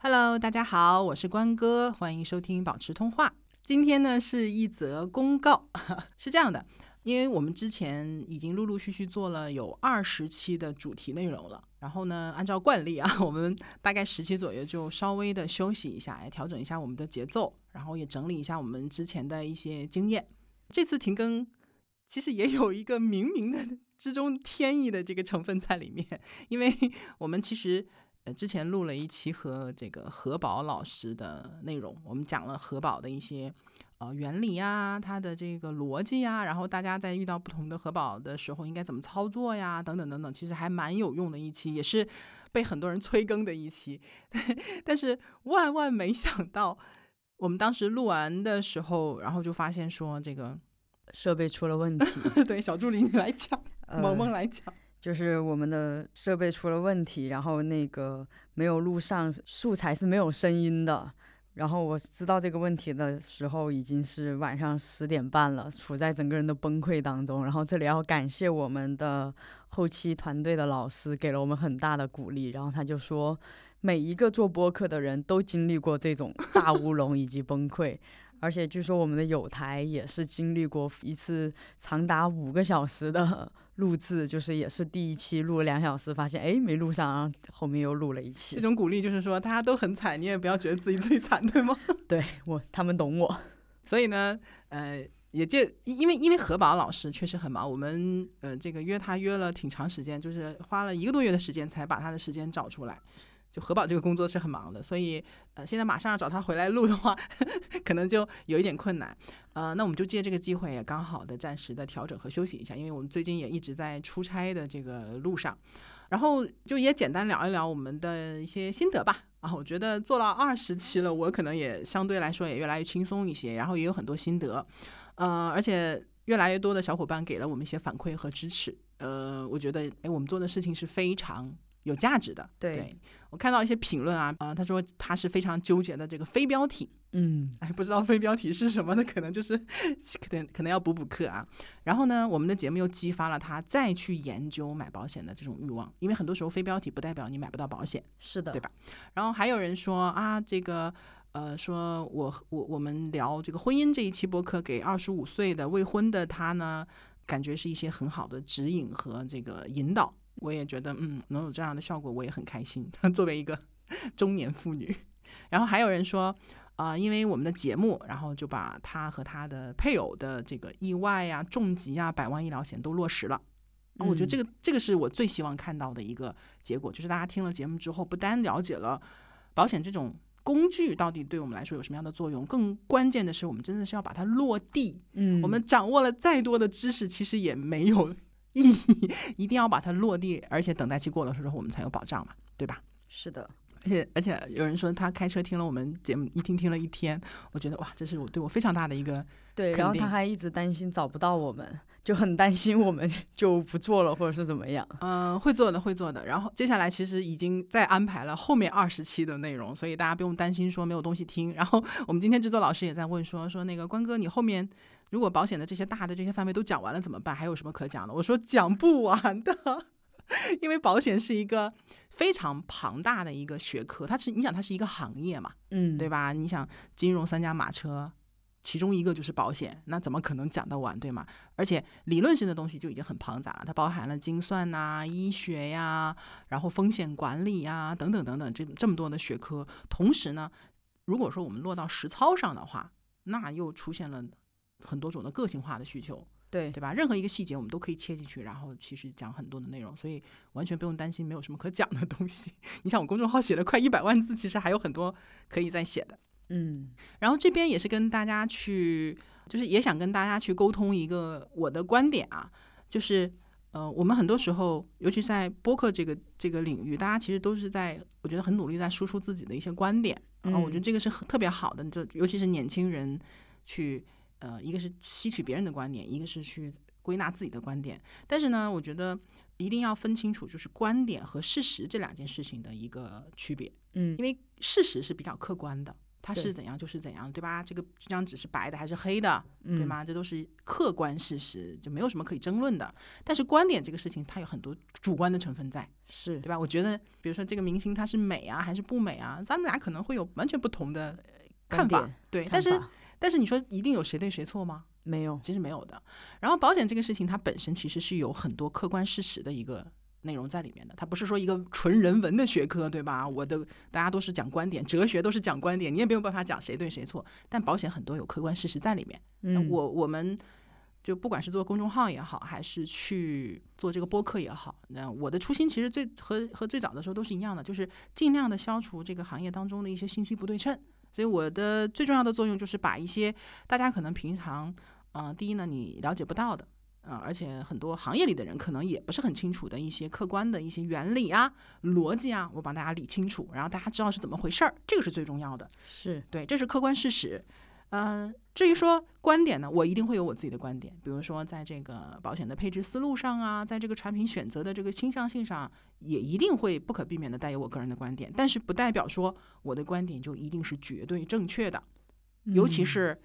Hello，大家好，我是关哥，欢迎收听保持通话。今天呢是一则公告，是这样的，因为我们之前已经陆陆续续做了有二十期的主题内容了，然后呢，按照惯例啊，我们大概十期左右就稍微的休息一下，来调整一下我们的节奏，然后也整理一下我们之前的一些经验。这次停更其实也有一个冥冥的之中天意的这个成分在里面，因为我们其实。之前录了一期和这个核保老师的内容，我们讲了核保的一些呃原理呀，它的这个逻辑呀，然后大家在遇到不同的核保的时候应该怎么操作呀，等等等等，其实还蛮有用的一期，也是被很多人催更的一期。但是万万没想到，我们当时录完的时候，然后就发现说这个设备出了问题。对，小助理你来讲，萌萌来讲。就是我们的设备出了问题，然后那个没有录上素材是没有声音的。然后我知道这个问题的时候已经是晚上十点半了，处在整个人的崩溃当中。然后这里要感谢我们的后期团队的老师，给了我们很大的鼓励。然后他就说，每一个做播客的人都经历过这种大乌龙以及崩溃。而且据说我们的有台也是经历过一次长达五个小时的录制，就是也是第一期录了两小时，发现哎没录上，然后后面又录了一期。这种鼓励就是说大家都很惨，你也不要觉得自己最惨，对吗？对我，他们懂我。所以呢，呃，也借因为因为何宝老师确实很忙，我们呃这个约他约了挺长时间，就是花了一个多月的时间才把他的时间找出来。就何宝这个工作是很忙的，所以呃，现在马上要找他回来录的话，可能就有一点困难。呃，那我们就借这个机会，也刚好的暂时的调整和休息一下，因为我们最近也一直在出差的这个路上，然后就也简单聊一聊我们的一些心得吧。啊，我觉得做了二十期了，我可能也相对来说也越来越轻松一些，然后也有很多心得，呃，而且越来越多的小伙伴给了我们一些反馈和支持。呃，我觉得哎，我们做的事情是非常。有价值的，对我看到一些评论啊，啊，他说他是非常纠结的这个非标题，嗯，哎，不知道非标题是什么的，可能就是 可能可能要补补课啊。然后呢，我们的节目又激发了他再去研究买保险的这种欲望，因为很多时候非标题不代表你买不到保险，是的，对吧？然后还有人说啊，这个呃，说我我我们聊这个婚姻这一期播客，给二十五岁的未婚的他呢，感觉是一些很好的指引和这个引导。我也觉得，嗯，能有这样的效果，我也很开心。作为一个 中年妇女，然后还有人说，啊，因为我们的节目，然后就把他和他的配偶的这个意外呀、重疾啊、百万医疗险都落实了。我觉得这个这个是我最希望看到的一个结果，就是大家听了节目之后，不单了解了保险这种工具到底对我们来说有什么样的作用，更关键的是，我们真的是要把它落地。嗯，我们掌握了再多的知识，其实也没有。意 义一定要把它落地，而且等待期过了之后，我们才有保障嘛，对吧？是的，而且而且有人说他开车听了我们节目一听听了一天，我觉得哇，这是我对我非常大的一个对。然后他还一直担心找不到我们，就很担心我们就不做了或者是怎么样。嗯，会做的会做的。然后接下来其实已经在安排了后面二十期的内容，所以大家不用担心说没有东西听。然后我们今天制作老师也在问说说那个关哥，你后面。如果保险的这些大的这些范围都讲完了怎么办？还有什么可讲的？我说讲不完的，因为保险是一个非常庞大的一个学科，它是你想它是一个行业嘛，嗯，对吧？你想金融三驾马车，其中一个就是保险，那怎么可能讲得完，对吗？而且理论性的东西就已经很庞杂了，它包含了精算呐、医学呀，然后风险管理呀等等等等这这么多的学科。同时呢，如果说我们落到实操上的话，那又出现了。很多种的个性化的需求，对对吧？任何一个细节我们都可以切进去，然后其实讲很多的内容，所以完全不用担心没有什么可讲的东西。你想，我公众号写了快一百万字，其实还有很多可以再写的。嗯，然后这边也是跟大家去，就是也想跟大家去沟通一个我的观点啊，就是呃，我们很多时候，尤其是在播客这个这个领域，大家其实都是在，我觉得很努力在输出自己的一些观点，然后我觉得这个是特别好的，就尤其是年轻人去。呃，一个是吸取别人的观点，一个是去归纳自己的观点。但是呢，我觉得一定要分清楚，就是观点和事实这两件事情的一个区别。嗯，因为事实是比较客观的。它是怎样就是怎样，对吧？这个这张纸是白的还是黑的，嗯对？吗？这都是客观事实，就没有什么可以争论的。但是观点这个事情，它有很多主观的成分在，是对吧？我觉得，比如说这个明星他是美啊还是不美啊，咱们俩可能会有完全不同的看法，对。但是法但是你说一定有谁对谁错吗？没有，其实没有的。然后保险这个事情，它本身其实是有很多客观事实的一个内容在里面的，它不是说一个纯人文的学科，对吧？我的大家都是讲观点，哲学都是讲观点，你也没有办法讲谁对谁错。但保险很多有客观事实在里面。嗯，我我们就不管是做公众号也好，还是去做这个播客也好，那我的初心其实最和和最早的时候都是一样的，就是尽量的消除这个行业当中的一些信息不对称。所以我的最重要的作用就是把一些大家可能平常，呃，第一呢你了解不到的。啊、而且很多行业里的人可能也不是很清楚的一些客观的一些原理啊、逻辑啊，我帮大家理清楚，然后大家知道是怎么回事儿，这个是最重要的。是对，这是客观事实。呃，至于说观点呢，我一定会有我自己的观点。比如说，在这个保险的配置思路上啊，在这个产品选择的这个倾向性上，也一定会不可避免的带有我个人的观点。但是不代表说我的观点就一定是绝对正确的，尤其嗯是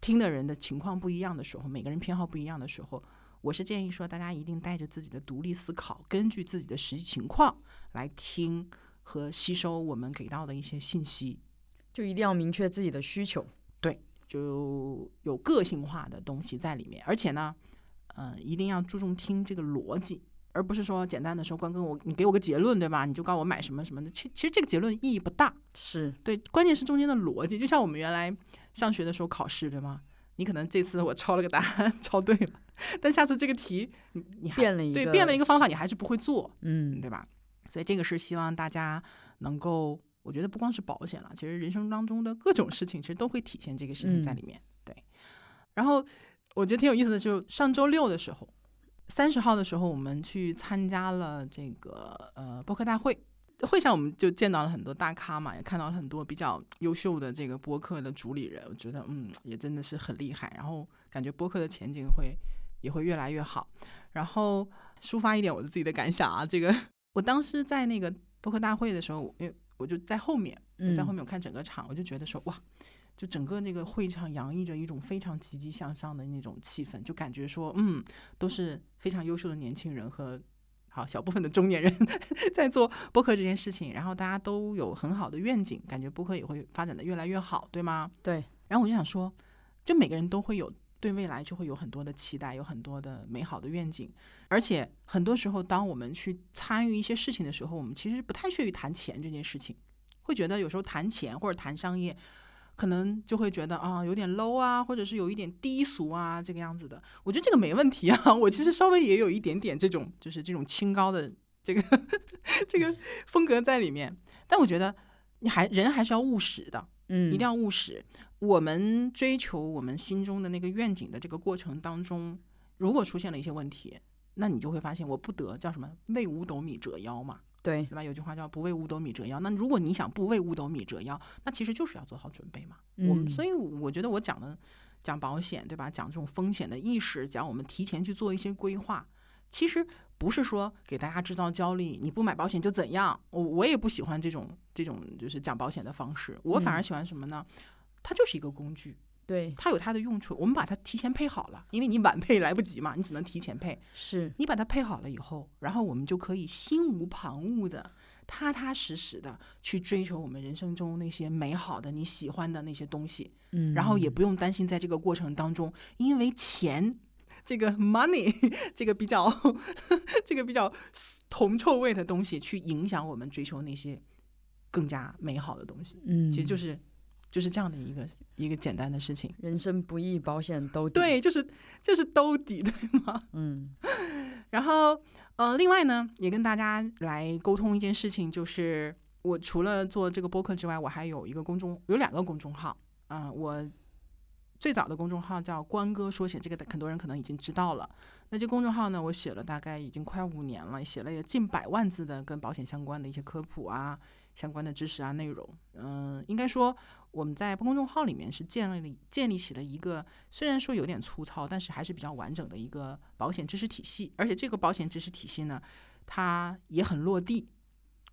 听的人的情况不一样的时候，每个人偏好不一样的时候，我是建议说，大家一定带着自己的独立思考，根据自己的实际情况来听和吸收我们给到的一些信息。就一定要明确自己的需求。对就有个性化的东西在里面，而且呢，呃，一定要注重听这个逻辑，而不是说简单的说关哥我你给我个结论对吧？你就告诉我买什么什么的，其其实这个结论意义不大，是对，关键是中间的逻辑，就像我们原来上学的时候考试对吗？你可能这次我抄了个答案抄对了，但下次这个题你变了一个对变了一个方法，你还是不会做，嗯，对吧？所以这个是希望大家能够，我觉得不光是保险了，其实人生当中的各种事情，其实都会体现这个事情在里面。对，然后我觉得挺有意思的，就是上周六的时候，三十号的时候，我们去参加了这个呃播客大会。会上我们就见到了很多大咖嘛，也看到了很多比较优秀的这个播客的主理人，我觉得嗯也真的是很厉害，然后感觉播客的前景会也会越来越好。然后抒发一点我的自己的感想啊，这个 我当时在那个播客大会的时候，因为我就在后面，我在后面我看整个场，我就觉得说哇，就整个那个会场洋溢着一种非常积极向上的那种气氛，就感觉说嗯，都是非常优秀的年轻人和。好，小部分的中年人 在做播客这件事情，然后大家都有很好的愿景，感觉播客也会发展的越来越好，对吗？对。然后我就想说，就每个人都会有对未来就会有很多的期待，有很多的美好的愿景，而且很多时候，当我们去参与一些事情的时候，我们其实不太屑于谈钱这件事情，会觉得有时候谈钱或者谈商业。可能就会觉得啊有点 low 啊，或者是有一点低俗啊，这个样子的。我觉得这个没问题啊，我其实稍微也有一点点这种，就是这种清高的这个 这个风格在里面。但我觉得你还人还是要务实的，嗯，一定要务实。我们追求我们心中的那个愿景的这个过程当中，如果出现了一些问题，那你就会发现我不得叫什么为五斗米折腰嘛。对对吧？有句话叫“不为五斗米折腰”。那如果你想不为五斗米折腰，那其实就是要做好准备嘛。我们嗯所以我觉得我讲的讲保险，对吧？讲这种风险的意识，讲我们提前去做一些规划，其实不是说给大家制造焦虑，你不买保险就怎样。我我也不喜欢这种这种就是讲保险的方式，我反而嗯喜欢什么呢？它就是一个工具，对它有它的用处，我们把它提前配好了，因为你晚配来不及嘛，你只能提前配。是你把它配好了以后，然后我们就可以心无旁骛的、踏踏实实的去追求我们人生中那些美好的、你喜欢的那些东西，嗯，然后也不用担心在这个过程当中，因为钱。这个 money，这个比较，这个比较铜臭味的东西，去影响我们追求那些更加美好的东西，嗯，其实就是就是这样的一个一个简单的事情。人生不易，保险兜底，对，就是就是兜底，对吗？嗯 然后，呃，另外呢，也跟大家来沟通一件事情，就是我除了做这个播客之外，我还有一个公众，有两个公众号。嗯、我最早的公众号叫“关哥说写”，这个很多人可能已经知道了。那这公众号呢，我写了大概已经快五年了，写了也近百万字的跟保险相关的一些科普啊、相关的知识啊内容。嗯、应该说我们在公众号里面是建立了建立起了一个虽然说有点粗糙，但是还是比较完整的一个保险知识体系。而且这个保险知识体系呢，它也很落地。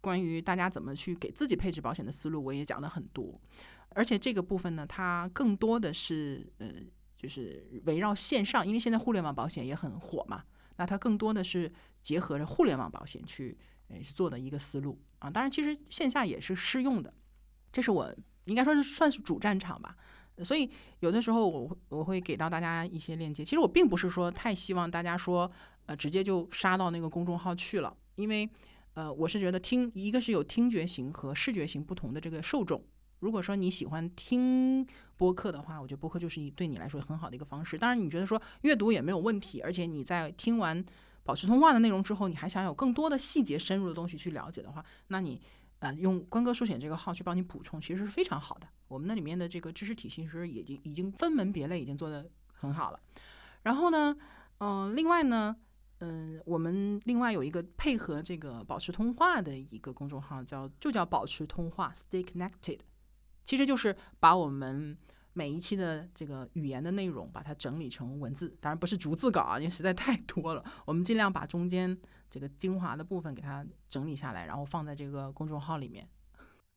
关于大家怎么去给自己配置保险的思路，我也讲了很多。而且这个部分呢，它更多的是呃，就是围绕线上，因为现在互联网保险也很火嘛。那它更多的是结合着互联网保险去呃做的一个思路啊。当然，其实线下也是适用的，这是我应该说是算是主战场吧。所以有的时候我我会给到大家一些链接。其实我并不是说太希望大家说呃直接就杀到那个公众号去了，因为呃我是觉得听一个是有听觉型和视觉型不同的这个受众。如果说你喜欢听播客的话，我觉得播客就是一对你来说很好的一个方式。当然，你觉得说阅读也没有问题，而且你在听完保持通话的内容之后，你还想有更多的细节、深入的东西去了解的话，那你呃用关哥书写这个号去帮你补充，其实是非常好的。我们那里面的这个知识体系其实已经已经分门别类，已经做得很好了。然后呢，嗯，另外呢，嗯，我们另外有一个配合这个保持通话的一个公众号，叫就叫保持通话，Stay Connected。其实就是把我们每一期的这个语言的内容，把它整理成文字，当然不是逐字稿啊，因为实在太多了。我们尽量把中间这个精华的部分给它整理下来，然后放在这个公众号里面。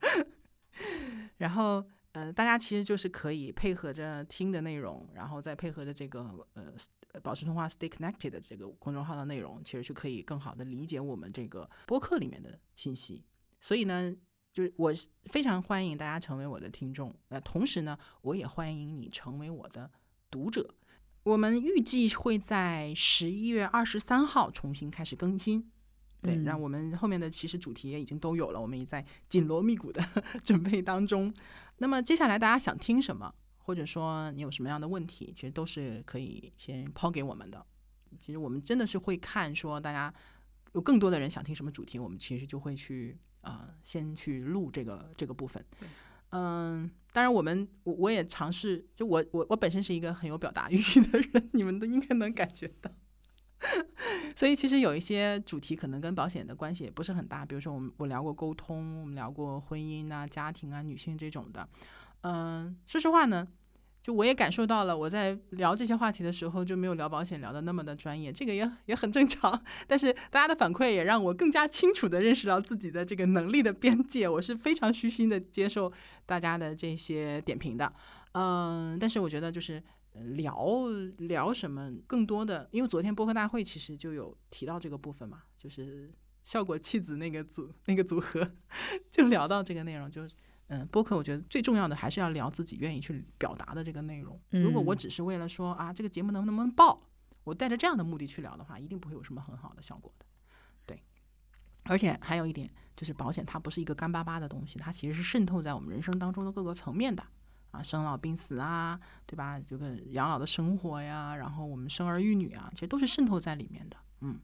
然后，呃，大家其实就是可以配合着听的内容，然后再配合着这个呃保持通话 Stay Connected 的这个公众号的内容，其实就可以更好的理解我们这个播客里面的信息。所以呢。就是我非常欢迎大家成为我的听众，那同时呢，我也欢迎你成为我的读者。我们预计会在十一月二十三号重新开始更新，对，让我们后面的其实主题也已经都有了，我们也在紧锣密鼓的 准备当中。那么接下来大家想听什么，或者说你有什么样的问题，其实都是可以先抛给我们的。其实我们真的是会看说大家有更多的人想听什么主题，我们其实就会去。啊，先去录这个这个部分。嗯，当然我们我我也尝试，就我我我本身是一个很有表达欲的人，你们都应该能感觉到。所以其实有一些主题可能跟保险的关系也不是很大，比如说我们我聊过沟通，我们聊过婚姻啊、家庭啊、女性这种的。嗯，说实话呢。就我也感受到了，我在聊这些话题的时候就没有聊保险聊的那么的专业，这个也也很正常。但是大家的反馈也让我更加清楚的认识到自己的这个能力的边界，我是非常虚心的接受大家的这些点评的。嗯，但是我觉得就是聊聊什么更多的，因为昨天播客大会其实就有提到这个部分嘛，就是效果弃子那个组那个组合 就聊到这个内容就。嗯，播客我觉得最重要的还是要聊自己愿意去表达的这个内容。如果我只是为了说啊，这个节目能不能报，我带着这样的目的去聊的话，一定不会有什么很好的效果的。对，而且还有一点就是，保险它不是一个干巴巴的东西，它其实是渗透在我们人生当中的各个层面的啊，生老病死啊，对吧？这个养老的生活呀，然后我们生儿育女啊，其实都是渗透在里面的。嗯，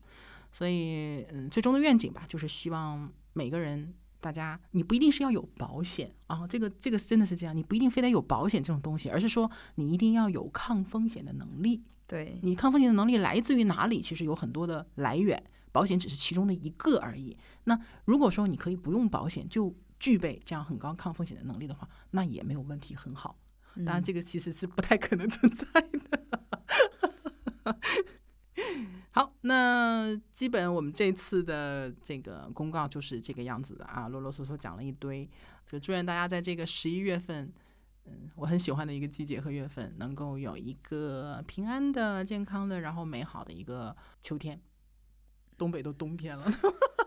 所以嗯，最终的愿景吧，就是希望每个人。大家，你不一定是要有保险啊，这个这个真的是这样，你不一定非得有保险这种东西，而是说你一定要有抗风险的能力。对你抗风险的能力来自于哪里？其实有很多的来源，保险只是其中的一个而已。那如果说你可以不用保险就具备这样很高抗风险的能力的话，那也没有问题，很好。当然，这个其实是不太可能存在的。好，那基本我们这次的这个公告就是这个样子的啊，啰啰嗦嗦讲了一堆，就祝愿大家在这个十一月份，嗯，我很喜欢的一个季节和月份，能够有一个平安的、健康的，然后美好的一个秋天。东北都冬天了，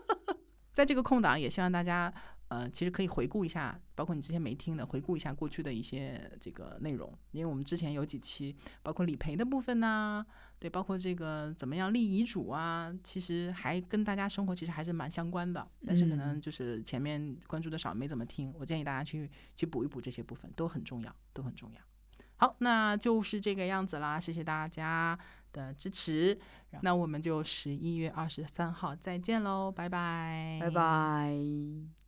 在这个空档，也希望大家。呃，其实可以回顾一下，包括你之前没听的，回顾一下过去的一些这个内容，因为我们之前有几期，包括理赔的部分呐，对，包括这个怎么样立遗嘱啊，其实还跟大家生活其实还是蛮相关的，但是可能就是前面关注的少，没怎么听，我建议大家去去补一补这些部分，都很重要，都很重要。好，那就是这个样子啦，谢谢大家的支持，那我们就十一月二十三号再见喽，拜拜，拜拜。